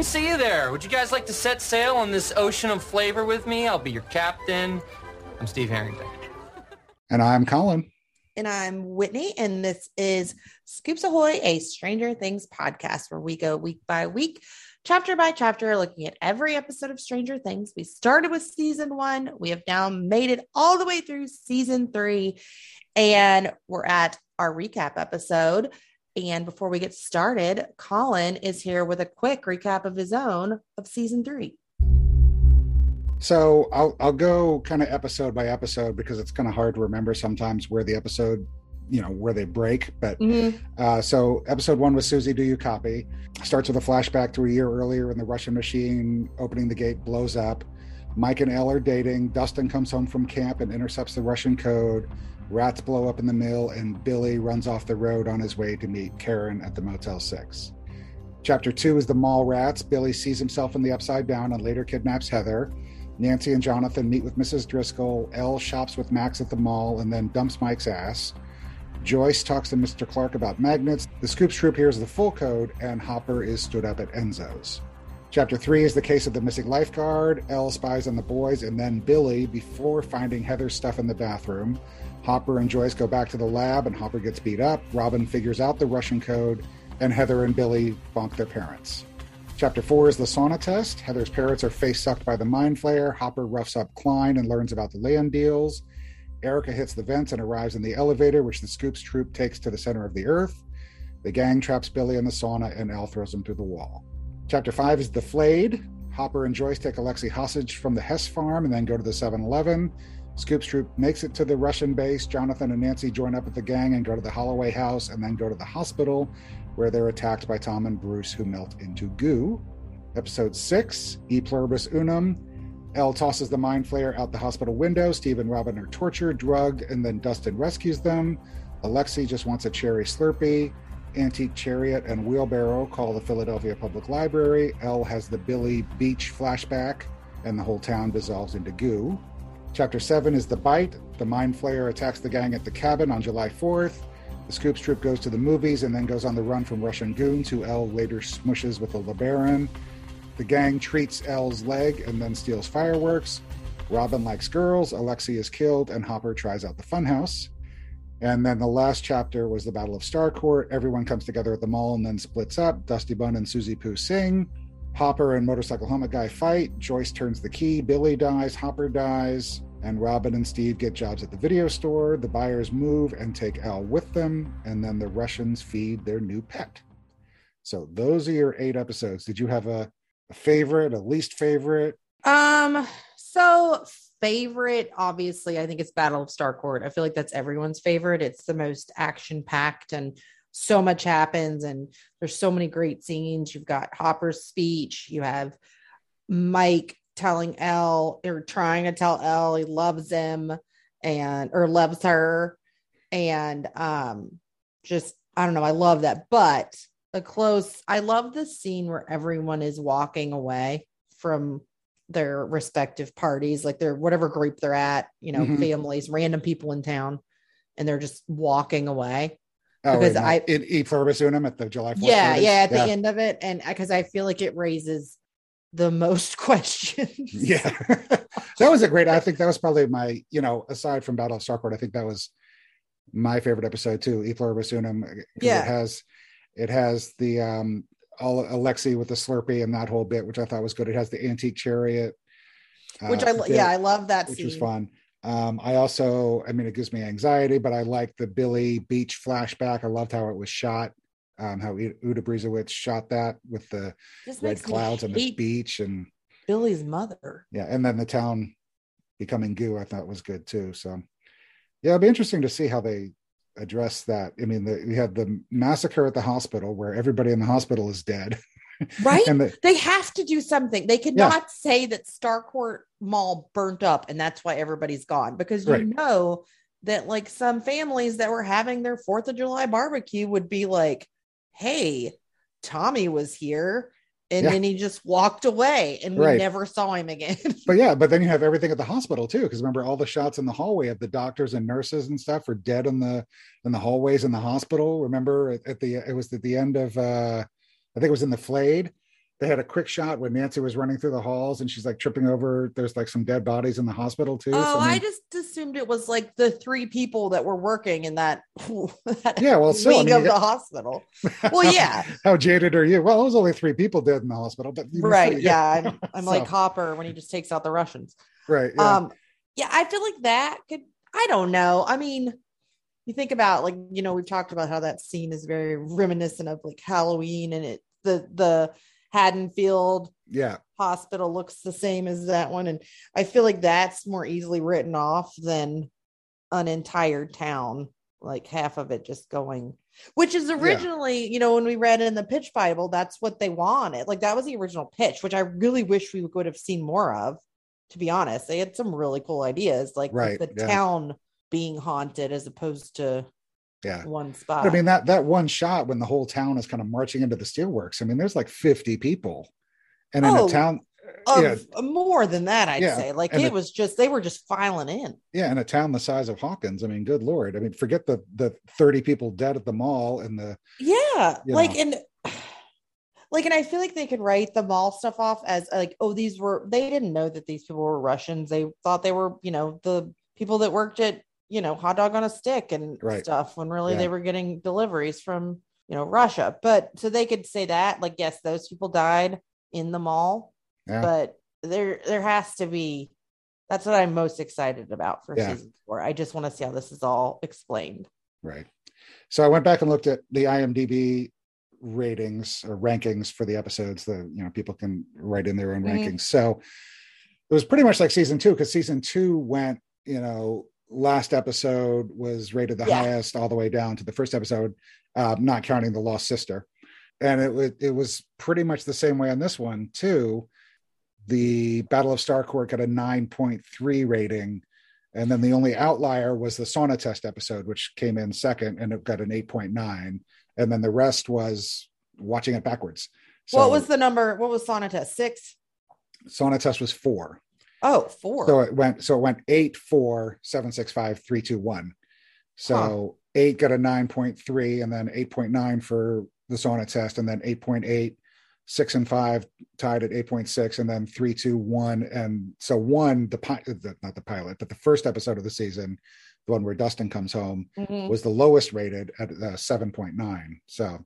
didn't see you there. Would you guys like to set sail on this ocean of flavor with me? I'll be your captain. I'm Steve Harrington. And I'm Colin. And I'm Whitney. And this is Scoops Ahoy, a Stranger Things podcast where we go week by week, chapter by chapter, looking at every episode of Stranger Things. We started with season one. We have now made it all the way through season three. And we're at our recap episode. And before we get started, Colin is here with a quick recap of his own of season three. So I'll I'll go kind of episode by episode because it's kind of hard to remember sometimes where the episode, you know, where they break. But mm-hmm. uh, so episode one was Susie, do you copy? Starts with a flashback to a year earlier when the Russian machine opening the gate blows up. Mike and El are dating. Dustin comes home from camp and intercepts the Russian code. Rats blow up in the mill, and Billy runs off the road on his way to meet Karen at the Motel 6. Chapter 2 is the mall rats. Billy sees himself in the upside down and later kidnaps Heather. Nancy and Jonathan meet with Mrs. Driscoll. El shops with Max at the mall and then dumps Mike's ass. Joyce talks to Mr. Clark about magnets. The Scoops troop hears the full code, and Hopper is stood up at Enzo's. Chapter 3 is the case of the missing lifeguard. Elle spies on the boys and then Billy before finding Heather's stuff in the bathroom. Hopper and Joyce go back to the lab, and Hopper gets beat up. Robin figures out the Russian code, and Heather and Billy bonk their parents. Chapter 4 is the sauna test. Heather's parents are face sucked by the mind flayer. Hopper roughs up Kline and learns about the land deals. Erica hits the vents and arrives in the elevator, which the Scoops troop takes to the center of the earth. The gang traps Billy in the sauna, and El throws him through the wall. Chapter 5 is the flayed. Hopper and Joyce take Alexei hostage from the Hess farm and then go to the 7 Eleven. Scoops Troop makes it to the Russian base. Jonathan and Nancy join up with the gang and go to the Holloway house and then go to the hospital where they're attacked by Tom and Bruce, who melt into goo. Episode 6 E Pluribus Unum. El tosses the mind flayer out the hospital window. Steve and Robin are tortured, drugged, and then Dustin rescues them. Alexei just wants a cherry slurpee. Antique chariot and wheelbarrow call the Philadelphia Public Library. El has the Billy Beach flashback, and the whole town dissolves into goo. Chapter 7 is The Bite. The Mind Flayer attacks the gang at the cabin on July 4th. The Scoops troop goes to the movies and then goes on the run from Russian goons, who El later smushes with a LeBaron. The gang treats El's leg and then steals fireworks. Robin likes girls, Alexei is killed, and Hopper tries out the funhouse. And then the last chapter was the Battle of Starcourt. Everyone comes together at the mall and then splits up. Dusty Bun and Susie Poo sing. Hopper and Motorcycle Helmet Guy fight. Joyce turns the key. Billy dies. Hopper dies. And Robin and Steve get jobs at the video store. The Byers move and take El with them. And then the Russians feed their new pet. So those are your eight episodes. Did you have a, a favorite, a least favorite? Um, so favorite, obviously, I think it's Battle of Starcourt. I feel like that's everyone's favorite. It's the most action packed and so much happens and there's so many great scenes. You've got Hopper's speech, you have Mike telling El or trying to tell El he loves him and or loves her. And um just I don't know, I love that. But a close, I love the scene where everyone is walking away from their respective parties, like their whatever group they're at, you know, mm-hmm. families, random people in town, and they're just walking away. Oh, because I it e pluribus unum at the July 4th. Yeah, yeah, at yeah. the end of it, and because I feel like it raises the most questions. yeah, that was a great. I think that was probably my, you know, aside from Battle of Starcourt, I think that was my favorite episode too. E pluribus unum. Yeah, it has it has the um all Alexei with the Slurpee and that whole bit, which I thought was good. It has the antique chariot, which uh, I bit, yeah I love that, which scene. was fun. Um, I also, I mean, it gives me anxiety, but I like the Billy Beach flashback. I loved how it was shot, um, how Uta Briesewitz shot that with the red clouds on the beach and Billy's mother. Yeah, and then the town becoming goo, I thought was good too. So, yeah, it'll be interesting to see how they address that. I mean, the, we had the massacre at the hospital where everybody in the hospital is dead. right the, they have to do something they cannot yeah. say that starcourt mall burnt up and that's why everybody's gone because you right. know that like some families that were having their fourth of july barbecue would be like hey tommy was here and yeah. then he just walked away and we right. never saw him again. but yeah, but then you have everything at the hospital too, because remember all the shots in the hallway of the doctors and nurses and stuff were dead in the in the hallways in the hospital. Remember at, at the it was at the end of uh I think it was in the Flayed. They had a quick shot when Nancy was running through the halls and she's like tripping over. There's like some dead bodies in the hospital too. Oh, So, I, just assumed it was like the three people that were working in that, that Yeah, well, still, I wing mean, of the get- hospital. Well, yeah, How jaded are you? Well, it was only three people dead in the hospital, but right. still- Yeah, I'm, I'm like So, Hopper when he just takes out the Russians. right. Yeah. Um, yeah, I feel like that could. I don't know. I mean, you think about like you know we've talked about how that scene is very reminiscent of like Halloween, and it the the Haddonfield yeah. hospital looks the same as that one, and I feel like that's more easily written off than an entire town, like half of it just going. Which is originally, you know, when we read in the pitch Bible, that's what they wanted. Like that was the original pitch, which I really wish we would have seen more of. To be honest, they had some really cool ideas, like Right, the yeah. town being haunted as opposed to Yeah. one spot. But I mean that that one shot when the whole town is kind of marching into the steelworks. I mean, there's like 50 people, and in Oh, a town, of yeah, more than that, I'd Yeah, say. Like it it- was just they were just filing in. yeah, in a town the size of Hawkins. I mean, good lord. I mean, forget the the 30 people dead at the mall and the Yeah, like know. and like and I feel like they could write the mall stuff off as like oh these were they didn't know that these people were Russians. They thought they were, you know, the people that worked at, you know, hot dog on a stick and Right. stuff when really Yeah. they were getting deliveries from, you know, Russia. But so they could say that like yes, those people died in the mall, Yeah. but there there has to be that's what I'm most excited about for Yeah. season 4. I just want to see how this is all explained. Right. So I went back and looked at the IMDb ratings or rankings for the episodes. The you know people can write in their own Mhm. rankings. So it was pretty much like season two because season two went you know last episode was rated the Yeah. highest all the way down to the first episode, uh, not counting the lost sister, and it was it was pretty much the same way on this one too. The Battle of Starcourt got a nine point three rating. And then the only outlier was the sauna test episode, which came in second and it got an 8.9. And then the rest was watching it backwards. So what was the number? What was sauna test? Six? sauna test was four. Oh, four. So it went so it went eight, four, seven, six, five, three, two, one. So eight got a 9.3 and then 8.9 for the sauna test, and then 8.8, six and five tied at 8.6, and then three, two, one. And so one, the, pi- the not the pilot, but the first episode of the season, the one where Dustin comes home, Mhm. was the lowest rated at uh, 7.9. So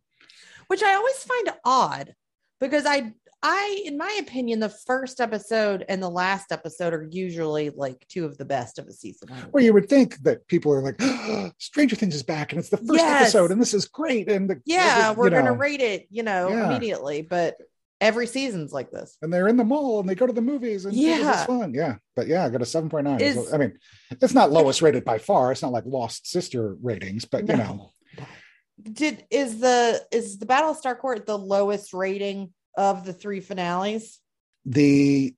Which I always find odd because I, I, in my opinion, the first episode and the last episode are usually like two of the best of a season. well, you would think that people are like, Stranger Things is back and it's the first Yes. episode and this is great. And the, yeah, you we're gonna rate it, you know, Yeah. immediately. But every season's like this. and they're in the mall and they go to the movies and yeah, it's fun. Yeah, but yeah, I got a seven point nine. Is- I mean, it's not lowest rated by far. It's not like Lost Sister ratings, but you No. know, Did is the is the Battle of Starcourt the lowest rating of the three finales? the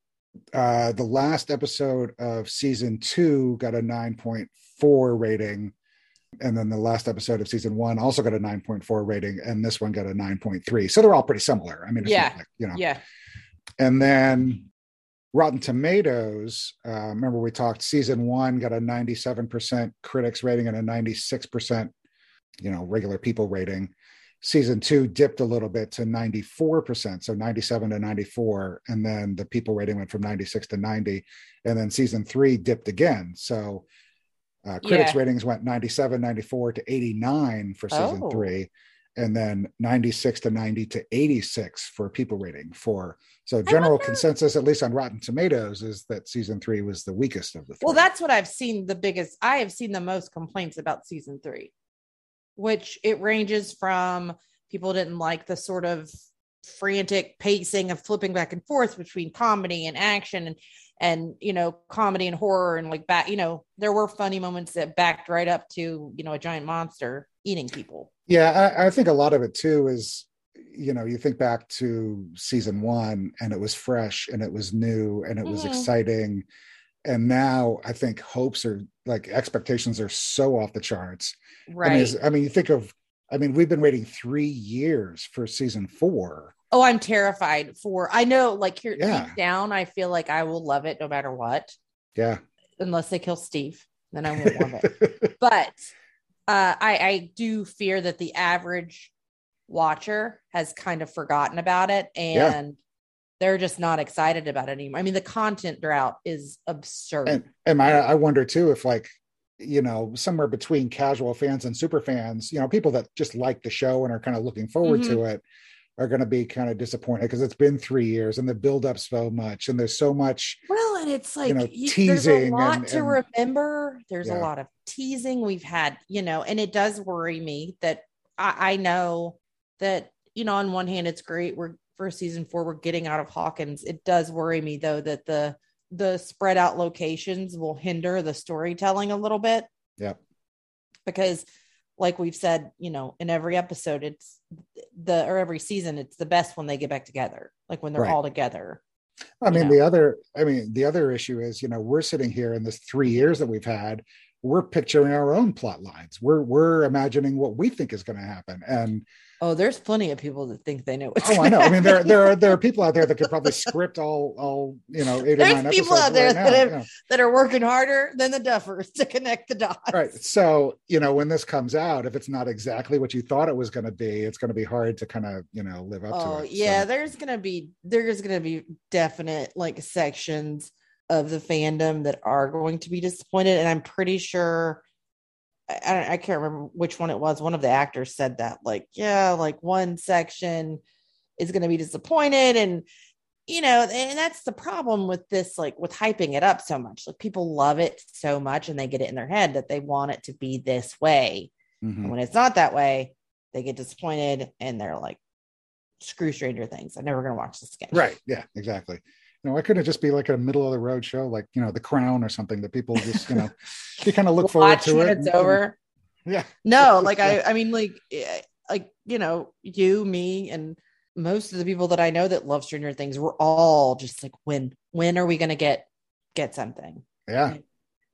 uh the last episode of season two got a nine point four rating, and then the last episode of season one also got a nine point four rating, and this one got a nine point three. So they're all pretty similar. I mean, it's Yeah. like, you know, Yeah. And then Rotten Tomatoes, uh, remember we talked season one got a 97% critics rating and a 96%, you know, regular people rating. Season two dipped a little bit to 94%, so 97 to 94. And then the people rating went from 96 to 90. And then season three dipped again. So uh, critics Yeah. ratings went 97, 94 to 89 for season Oh. three. And then 96 to 90 to 86 for people rating for so general consensus, at least on Rotten Tomatoes, is that season three was the weakest of the three. Well, that's what I've seen the biggest. I have seen the most complaints about season three, which it ranges from people didn't like the sort of frantic pacing of flipping back and forth between comedy and action and and you know comedy and horror and like back you know there were funny moments that backed right up to you know a giant monster eating people yeah, I, I think a lot of it too is, you know, you think back to season one and it was fresh and it was new and it was Mhm. exciting. And now I think hopes are like expectations are so off the charts. I mean, right I mean, you think of, I mean, we've been waiting three years for season four. oh i'm terrified for i know like here Yeah. deep down i feel like i will love it no matter what Yeah. unless they kill Steve. Then I won't love it. But uh, I, I do fear that the average watcher has kind of forgotten about it, and they're just not excited about it anymore. I mean, the content drought is absurd. And, and I, I wonder too if like you know somewhere between casual fans and super fans, you know, people that just like the show and are kind of looking forward mm-hmm. to it are going to be kind of disappointed because it's been three years and the build up so much and there's so much well and it's like you know, teasing there's a lot and, to and, remember there's yeah. a lot of teasing we've had you know and it does worry me that I, I know that you know on one hand it's great we're for season four we're getting out of hawkins it does worry me though that the the spread out locations will hinder the storytelling a little bit yeah because like we've said, you know, in every episode, it's the or every season, it's the best when they get back together, like when they're right. all together. I mean, know? the other, I mean, the other issue is, you know, we're sitting here in this three years that we've had, we're picturing our own plot lines. We're we're imagining what we think is going to happen, and Oh, there's plenty of people that think they know. oh, I know. I mean, there there are there are people out there that could probably script all all you know eight there's or nine people out there right that, now, have, you know. that are working harder than the Duffers to connect the dots. Right. So you know when this comes out, if it's not exactly what you thought it was going to be, it's going to be hard to kind of you know live up oh, to it. Yeah, so. there's going to be there's going to be definite like sections of the fandom that are going to be disappointed, and I'm pretty sure I, I can't remember which one it was. One of the actors said that, like, yeah, like one section is going to be disappointed. And, you know, and that's the problem with this, like, with hyping it up so much. Like, people love it so much and they get it in their head that they want it to be this way. Mm-hmm. And when it's not that way, they get disappointed and they're like, screw Stranger Things. I'm never going to watch this again. Right. Yeah, exactly you know, why couldn't it just be like a middle of the road show, like you know, The Crown or something that people just you know, you kind of look forward to it. It's and, over. Yeah. No, like I, I mean, like, eh, like you know, you, me, and most of the people that I know that love Stranger Things, we're all just like, when, when are we going to get get something? Yeah. And,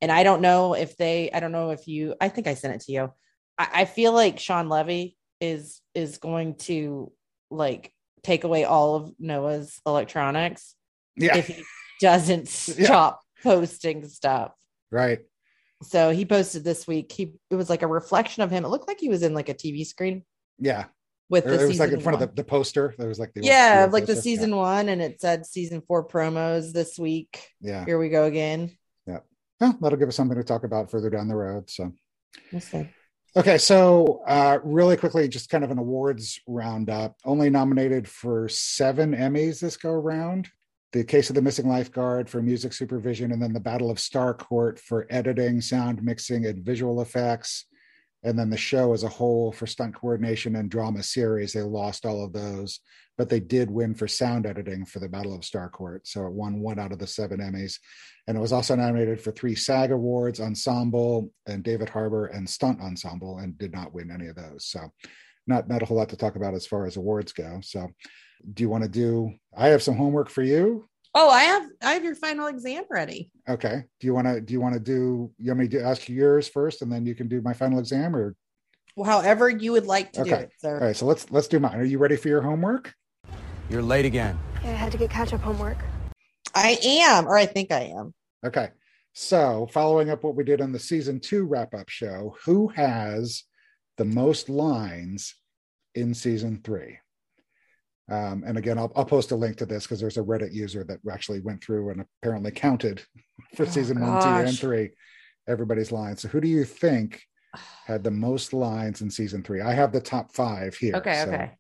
and I don't know if they, I don't know if you, I think I sent it to you. I, I feel like Shawn Levy is is going to like take away all of Noah's electronics yeah. if he doesn't stop yeah. posting stuff. Right. So he posted this week. He it was like a reflection of him. It looked like he was in like a TV screen. Yeah. With the it was like in front one. of the, the poster. There was like the yeah, like the season yeah. one, and it said season four promos this week. Yeah. Here we go again. Yeah. Well, that'll give us something to talk about further down the road. So. We'll see. Okay, so uh, really quickly, just kind of an awards roundup. Only nominated for seven Emmys this go round the case of the missing lifeguard for music supervision, and then the Battle of Starcourt for editing, sound mixing, and visual effects. And then the show as a whole for stunt coordination and drama series. They lost all of those, but they did win for sound editing for the Battle of Starcourt. So it won one out of the seven Emmys. And it was also nominated for three SAG Awards, Ensemble, and David Harbour, and Stunt Ensemble, and did not win any of those. So not, not a whole lot to talk about as far as awards go. So do you want to do i have some homework for you. Oh i have i have your final exam ready. Okay do you want to do you want to do you want me to ask you yours first and then you can do my final exam or? Well, however you would like to okay. do it sir. all right so let's let's do mine. Are you ready for your homework? You're late again. Yeah, i had to get catch up homework. I am or i think i am. Okay so following up what we did on the season two wrap up show who has the most lines in season three um, and again, I'll, I'll post a link to this because there's a Reddit user that actually went through and apparently counted for oh, season gosh. one, two, and three everybody's lines. So, who do you think had the most lines in season three? I have the top five here. Okay, so. okay.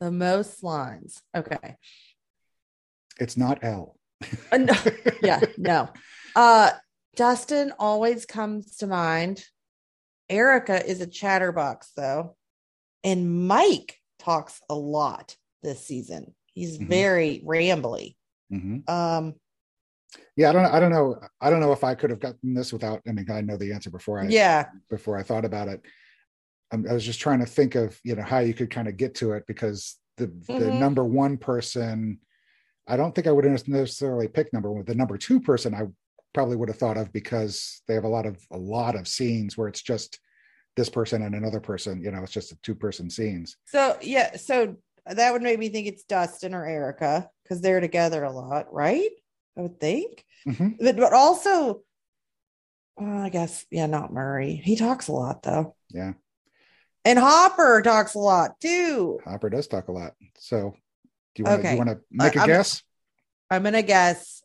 The most lines. Okay. It's not El. uh, no. Yeah, no. Uh, Dustin always comes to mind. Erica is a chatterbox, though. And Mike talks a lot this season. He's mm-hmm. very rambly. Mm-hmm. Um, yeah, I don't. I don't know. I don't know if I could have gotten this without. I mean, I know the answer before I. Yeah. Before I thought about it, I'm, i was just trying to think of you know how you could kind of get to it because the mm-hmm. the number one person, I don't think I would necessarily pick number one. The number two person, I probably would have thought of because they have a lot of a lot of scenes where it's just this person and another person. You know, it's just a two person scenes. So yeah, so that would make me think it's Dustin or Erica because they're together a lot, right? I would think. Mm-hmm. But, but also, well, I guess, yeah, not Murray. He talks a lot though. Yeah. And Hopper talks a lot too. Hopper does talk a lot. So Do you want to Okay. to make a I'm- guess? I'm gonna guess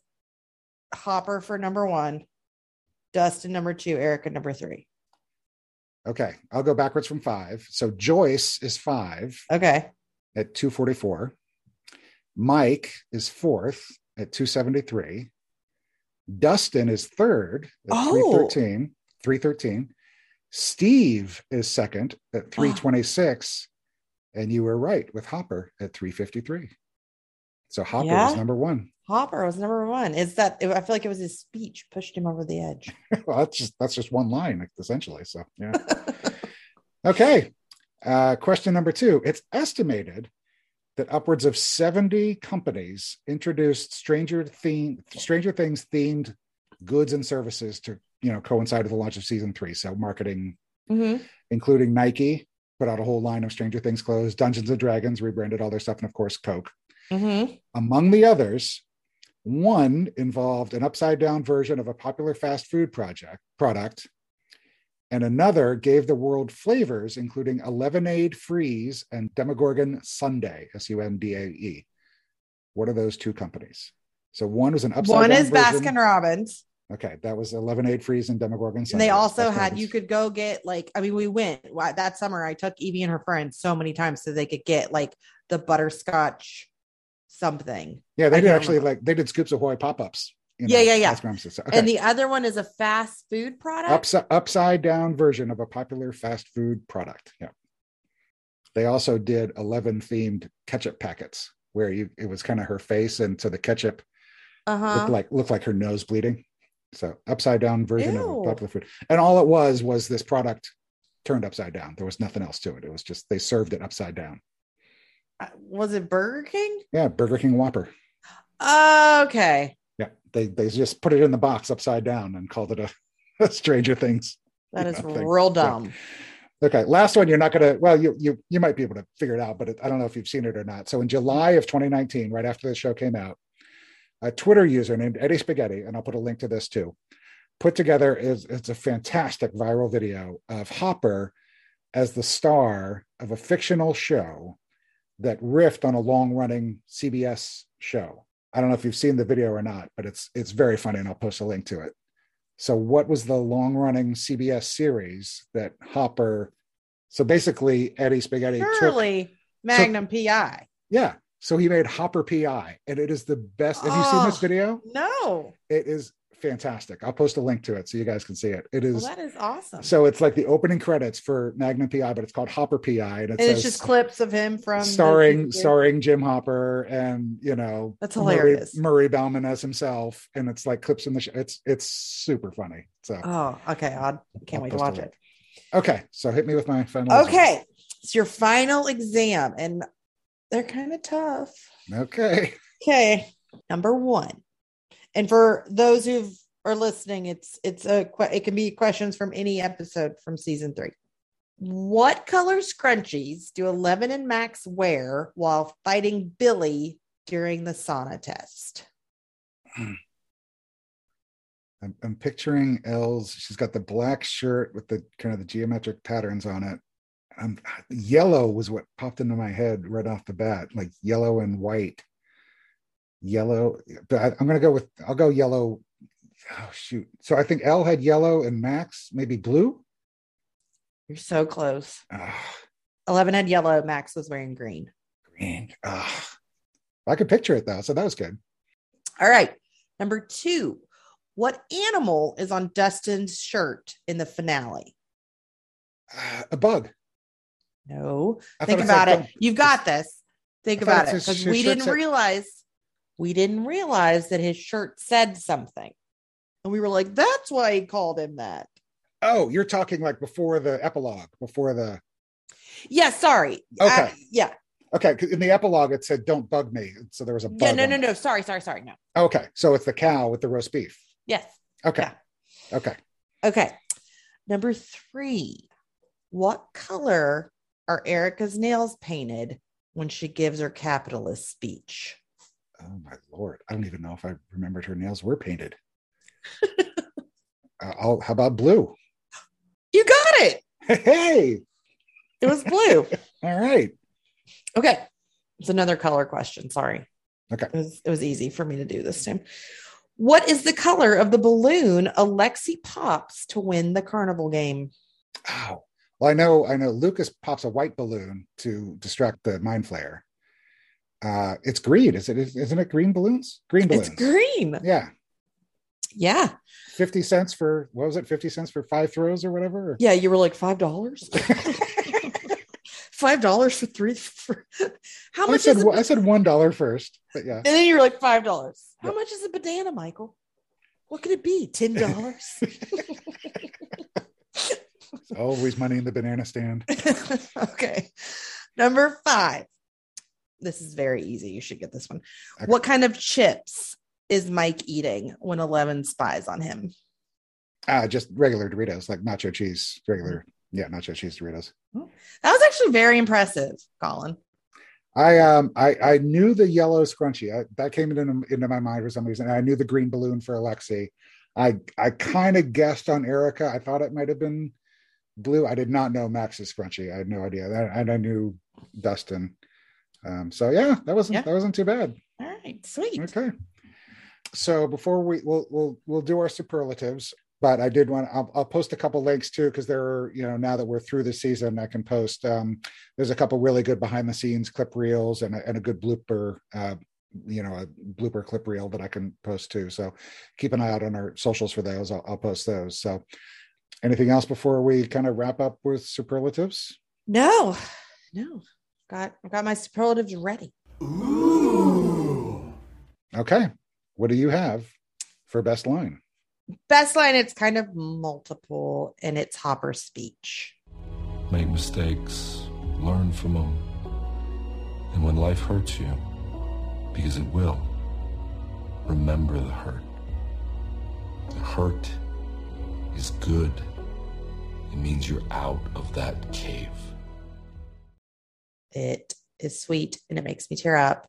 Hopper for number one, Dustin number two, Erica number three. Okay, I'll go backwards from five. So Joyce is five Okay. At 244. Mike is fourth at 273. Dustin is third at Oh. 313. 313. Steve is second at 326. and you were right with Hopper at 353. So Hopper Yeah? was number one. Hopper was number one. Is that I feel like it was his speech pushed him over the edge. well, that's just that's just one line essentially. So yeah. okay. Uh, question number two. It's estimated that upwards of 70 companies introduced Stranger theme Stranger Things themed goods and services to you know coincide with the launch of season three. So marketing, Mhm. including Nike, put out a whole line of Stranger Things clothes, Dungeons and Dragons rebranded all their stuff, and of course Coke. Mhm. Among the others, one involved an upside down version of a popular fast food project product, and another gave the world flavors, including a lemonade freeze and Demogorgon Sundae, S U N D A E. What are those two companies? So one was an upside One is version. Baskin Robbins. Okay, that was a lemonade freeze and Demogorgon And Sundae. they also had you could go get like I mean we went that summer I took Evie and her friends so many times so they could get like the butterscotch something. yeah, they I did actually remember. like they did Scoops Ahoy pop ups. Yeah, yeah, yeah. Okay. And the other one is a fast food product. upside upside down version of a popular fast food product. Yeah. They also did 11 themed ketchup packets where you it was kind of her face and so the ketchup uh-huh. looked like looked like her nose bleeding. So upside down version of Ew. a popular food. And all it was was this product turned upside down. There was nothing else to it. It was just they served it upside down. Uh, was it Burger King? Yeah, Burger King Whopper. Okay. They they just put it in the box upside down and called it a, a Stranger Things That is is real dumb. Okay, last one. You're not gonna. Well, you you you might be able to figure it out, but it, I don't know if you've seen it or not. So in July of 2019, right after the show came out, a Twitter user named Eddie Spaghetti, and I'll put a link to this too, put together is it's a fantastic viral video of Hopper as the star of a fictional show that riffed on a long running CBS show. I don't know if you've seen the video or not, but it's it's very funny, and I'll post a link to it. So, what was the long running CBS series that Hopper? So basically, Eddie Spaghetti took. Surely Magnum PI. Yeah. So he made Hopper PI, and it is the best. Have you seen this Oh. video? No. It is fantastic. I'll post a link to it so you guys can see it. It is well, that is awesome. so it's like the opening credits for Magnum PI, but it's called Hopper PI, and it and says it's just clips of him from starring starring Jim Hopper and you know That's hilarious. Murray Bauman as himself, and it's like clips in the show. It's it's super funny. So Oh, okay. I Can't I'll wait to watch it. okay, so hit me with my final. Okay. It's your final exam, and they're kind of tough. Okay. Okay. Number one. And for those who are listening, it's it's a it can be questions from any episode from season three. What color scrunchies do Eleven and Max wear while fighting Billy during the sauna test? I'm, I'm picturing El's. She's got the black shirt with the kind of the geometric patterns on it. Um, yellow was what popped into my head right off the bat, like yellow and white. Yellow, but I, I'm going to go with. I'll go yellow. Oh shoot! So I think El had yellow and Max maybe blue. You're so close. Ah, Eleven had yellow. Max was wearing green. green. Ah, I could picture it though, so that was good. All right. Number two. What animal is on Dustin's shirt in the finale? Ah, a bug. No. I Think it about it. You've got this. Think about it it because we didn't said- realize we didn't realize that his shirt said something, and we were like, "That's why he called him that." Oh, you're talking like before the epilogue, before the Yeah, sorry. Okay. I- yeah, Okay. In the epilogue, it said "Don't bug me," so there was a bug. yeah. No, no, it. no. Sorry, sorry, sorry. No. Okay, so it's the cow with the roast beef. Yes. Okay, Yeah. okay. Okay. Number three. What color are Erica's nails painted when she gives her capitalist speech? Oh my lord, I don't even know if I remembered her nails were painted. uh, how about blue? You got it. Hey, It was blue. all right. Okay. It's another color question. Sorry. Okay. It was, it was easy for me to do this time. What is the color of the balloon Alexei pops to win the carnival game? Oh, well, I know, I know. Lucas pops a white balloon to distract the mind flayer. Uh, it's green. Is it? Isn't it green balloons? Green balloons. It's green. Yeah, Yeah. fifty cents for what was it? Fifty cents for five throws or whatever. Yeah. You were like $5. $5 for three. For, how I much said is a, I said one dollar first, but yeah. And then you're like $5. How Yep. much is a banana, Michael? What could it be? $10? Always money in the banana stand. okay. Number five. This is very easy. You should get this one. Okay. What kind of chips is Mike eating when Eleven spies on him? Ah, just regular Doritos, like nacho cheese, regular. Yeah, nacho cheese Doritos. That was actually very impressive, Colin. I um I I knew the yellow scrunchie. I, that came into into my mind for some reason. I knew the green balloon for Alexei. I I kind of guessed on Erica. I thought it might have been blue. I did not know Max's scrunchie. I had no idea. That and I knew Dustin. Um, so yeah, that wasn't Yeah. that wasn't too bad. All right, sweet. Okay. So before we we'll we'll we'll do our superlatives, but I did want I'll, I'll post a couple links too because there are you know now that we're through the season I can post. Um, there's a couple really good behind the scenes clip reels and a, and a good blooper. Uh, you know, a blooper clip reel that I can post too. So keep an eye out on our socials for those. I'll, I'll post those. So anything else before we kind of wrap up with superlatives? No, no. Got I got my superlatives ready. Ooh. Okay. What do you have for best line? Best line, it's kind of multiple and it's Hopper speech. Make mistakes, learn from them. And when life hurts you, because it will, remember the hurt. The hurt is good. It means you're out of that cave. It is sweet and it makes me tear up.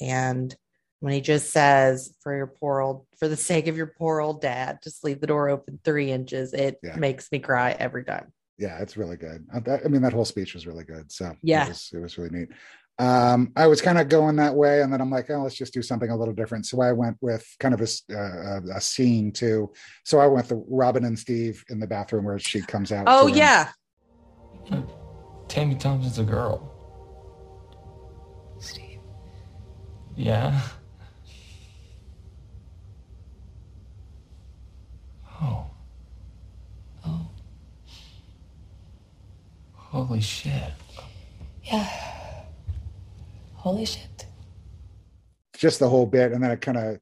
And when he just says, for your poor old, for the sake of your poor old dad, just leave the door open three inches, it Yeah. makes me cry every time. yeah it's really good I, mean that whole speech was really good so Yeah. it was, it was really neat um i was kind of going that way and then i'm like oh let's just do something a little different so i went with kind of a, s- uh, a scene too so i went the robin and steve in the bathroom where she comes out Oh, yeah. Tammy Thompson's a girl. Yeah. Oh, oh, holy shit. yeah. Holy shit. just the whole bit and then it kind of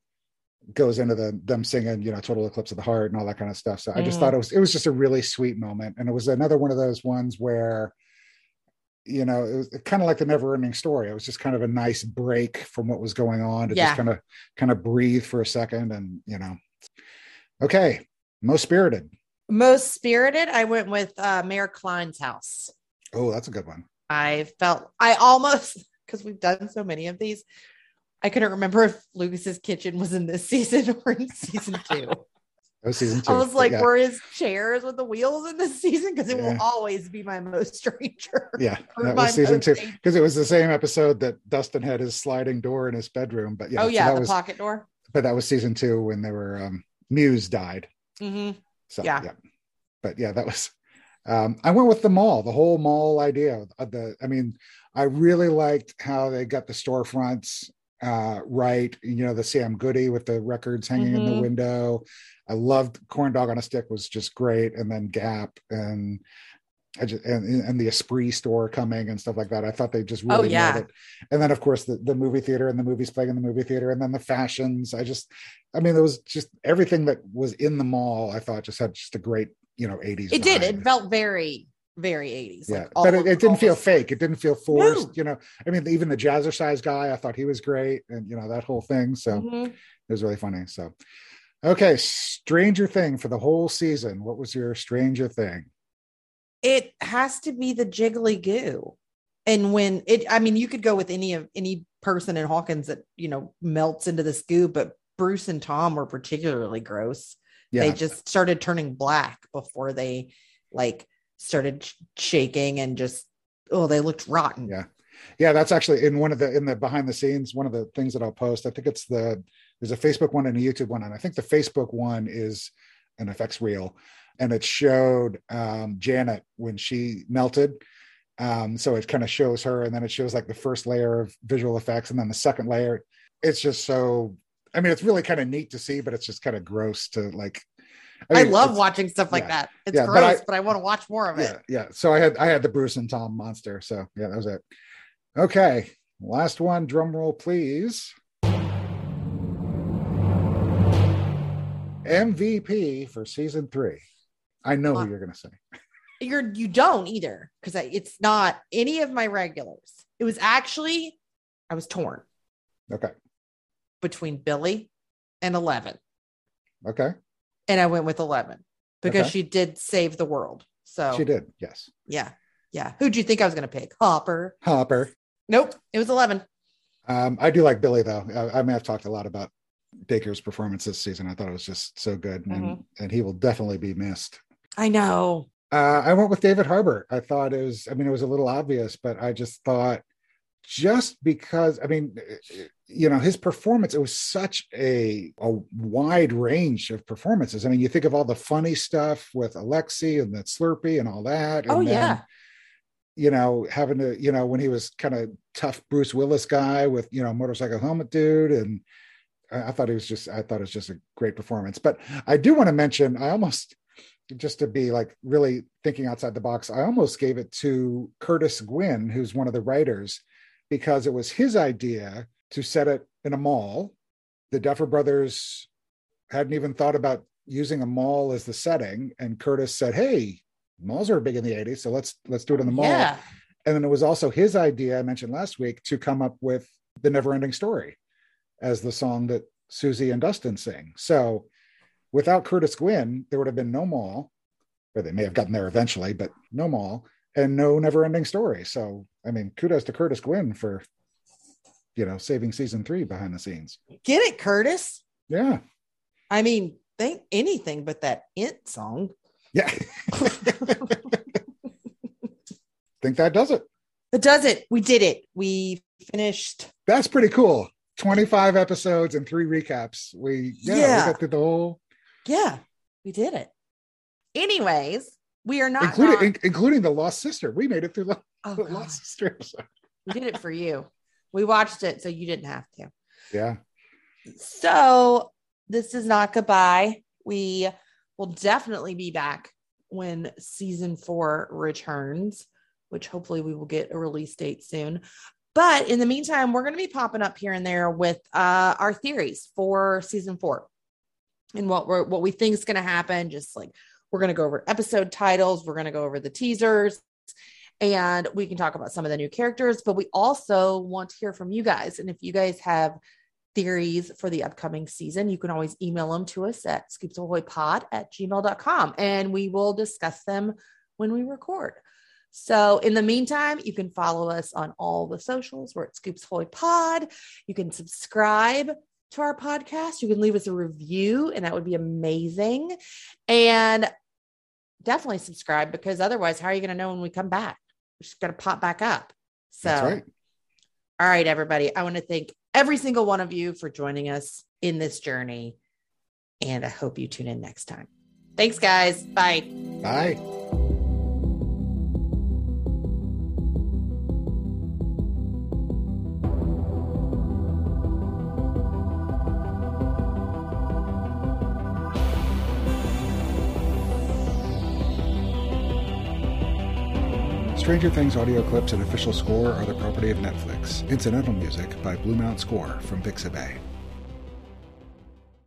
goes into the them singing you know total eclipse of the heart and all that kind of stuff so i just Mhm. thought it was it was just a really sweet moment and it was another one of those ones where you know it was kind of like the never ending story it was just kind of a nice break from what was going on to Yeah. just kind of kind of breathe for a second and you know okay most spirited Most spirited, I went with uh, Mayor Kline's house. oh that's a good one I felt, I almost, because we've done so many of these, I couldn't remember if Lucas's kitchen was in this season or in season two. That was season two I was like, yeah, were his chairs with the wheels in this season? Because it Yeah. will always be my most stranger. yeah that was season two because it was the same episode that dustin had his sliding door in his bedroom but yeah oh so yeah, that the was pocket door. but that was season two when they were um Mews died Mm-hmm. so Yeah. yeah, but yeah that was um i went with the mall the whole mall idea of the i mean i really liked how they got the storefronts uh right you know the sam goody with the records hanging in the Mhm. window i loved corn dog on a stick was just great and then gap and I just and, and the Esprit store coming and stuff like that. I thought they just Oh, really yeah. nailed it. And then of course the, the movie theater and the movies playing in the movie theater and then the fashions. I just I mean, there was just everything that was in the mall, I thought just had just a great, you know, 80s. It did. It felt very, very 80s. yeah, Like all but it, it didn't feel fake. It didn't feel forced. No. You know, I mean, even the jazzercise guy, I thought he was great, and you know that whole thing. So Mhm. it was really funny. So, okay, Stranger Thing for the whole season. What was your Stranger Thing? It has to be the jiggly goo. And when it, I mean, you could go with any of any person in Hawkins that, you know, melts into this goo, but Bruce and Tom were particularly gross. Yeah, They just started turning black before they like started sh- shaking and just, oh, they looked rotten. Yeah. Yeah, that's actually in one of the in the behind the scenes. One of the things that I'll post. I think it's the there's a Facebook one and a YouTube one, and I think the Facebook one is an effects reel, and it showed um, Janet when she melted. Um, so it kind of shows her, and then it shows like the first layer of visual effects, and then the second layer. It's just so. I mean, it's really kind of neat to see, but it's just kind of gross to like. I, mean, love watching stuff like yeah. that. It's Yeah, but gross, I- but I, want to watch more of it. yeah yeah. So i had i had the bruce and tom monster. So yeah that was it. Okay last one. Drum roll please. Mvp for season three. I know who you're gonna say. You're you don't either because it's not any of my regulars. It was actually I was torn. Okay. Between Billy and Eleven, okay and I went with Eleven because Okay. she did save the world. So she did yes yeah, yeah. Who'd you think I was going to pick? Hopper. hopper Nope, it was Eleven. um i do like billy though i, I mean i've talked a lot about Dacre's performance this season i thought it was just so good and Mhm. and he will definitely be missed I know. Uh, I went with David Harbour. I thought it was, I mean, it was a little obvious, but I just thought just because, I mean, eh, eh, you know, his performance, it was such a, a wide range of performances. I mean, you think of all the funny stuff with Alexei and the Slurpee and all that. Oh, and Oh then, yeah, You know, having to, you know, when he was kind of tough Bruce Willis guy with, you know, motorcycle helmet dude. And I, I thought he was just, I thought it was just a great performance. But I do want to mention, I almost, just to be like really thinking outside the box, I almost gave it to Curtis Gwinn, who's one of the writers, because it was his idea to set it in a mall. The Duffer Brothers hadn't even thought about using a mall as the setting, and Curtis said, "Hey, malls are big in the '80s, so let's let's do it in the mall." yeah. And then it was also his idea I mentioned last week to come up with the Never Ending Story as the song that Susie and Dustin sing. So without Curtis Gwinn, there would have been no mall, or they may have gotten there eventually, but no mall and no Never Ending Story. So I mean, kudos to Curtis Gwinn for you know saving season three behind the scenes. Get it, Curtis. Yeah, I mean, think anything but that int song. yeah. Think that does it. It does it. We did it. We finished. That's pretty cool. 25 episodes and three recaps. We yeah, Yeah. we got through the whole Yeah, we did it. Anyways, we are not. including not- in- including the Lost Sister. We made it through the, oh, the Lost Sister episode. we did it for you. We watched it, so you didn't have to. Yeah. So this is not goodbye. We will definitely be back when season four returns, which hopefully we will get a release date soon. But in the meantime, we're going to be popping up here and there with uh, our theories for season four and what we're what we think is going to happen. Just like we're going to go over episode titles, we're going to go over the teasers, and we can talk about some of the new characters. But we also want to hear from you guys, and if you guys have theories for the upcoming season, you can always email them to us at scoopsahoypod at gmail.com and we will discuss them when we record. So in the meantime, you can follow us on all the socials. We're at Scoops Hoy Pod. You can subscribe to our podcast. You can leave us a review, and that would be amazing. And definitely subscribe because otherwise, how are you going to know when we come back? We're just going to pop back up. So, That's right. all right, everybody. I want to thank every single one of you for joining us in this journey. And I hope you tune in next time. Thanks, guys. Bye. Bye. Stranger Things audio clips and official score are the property of Netflix. Incidental music by Blue Mount Score from Pixabay.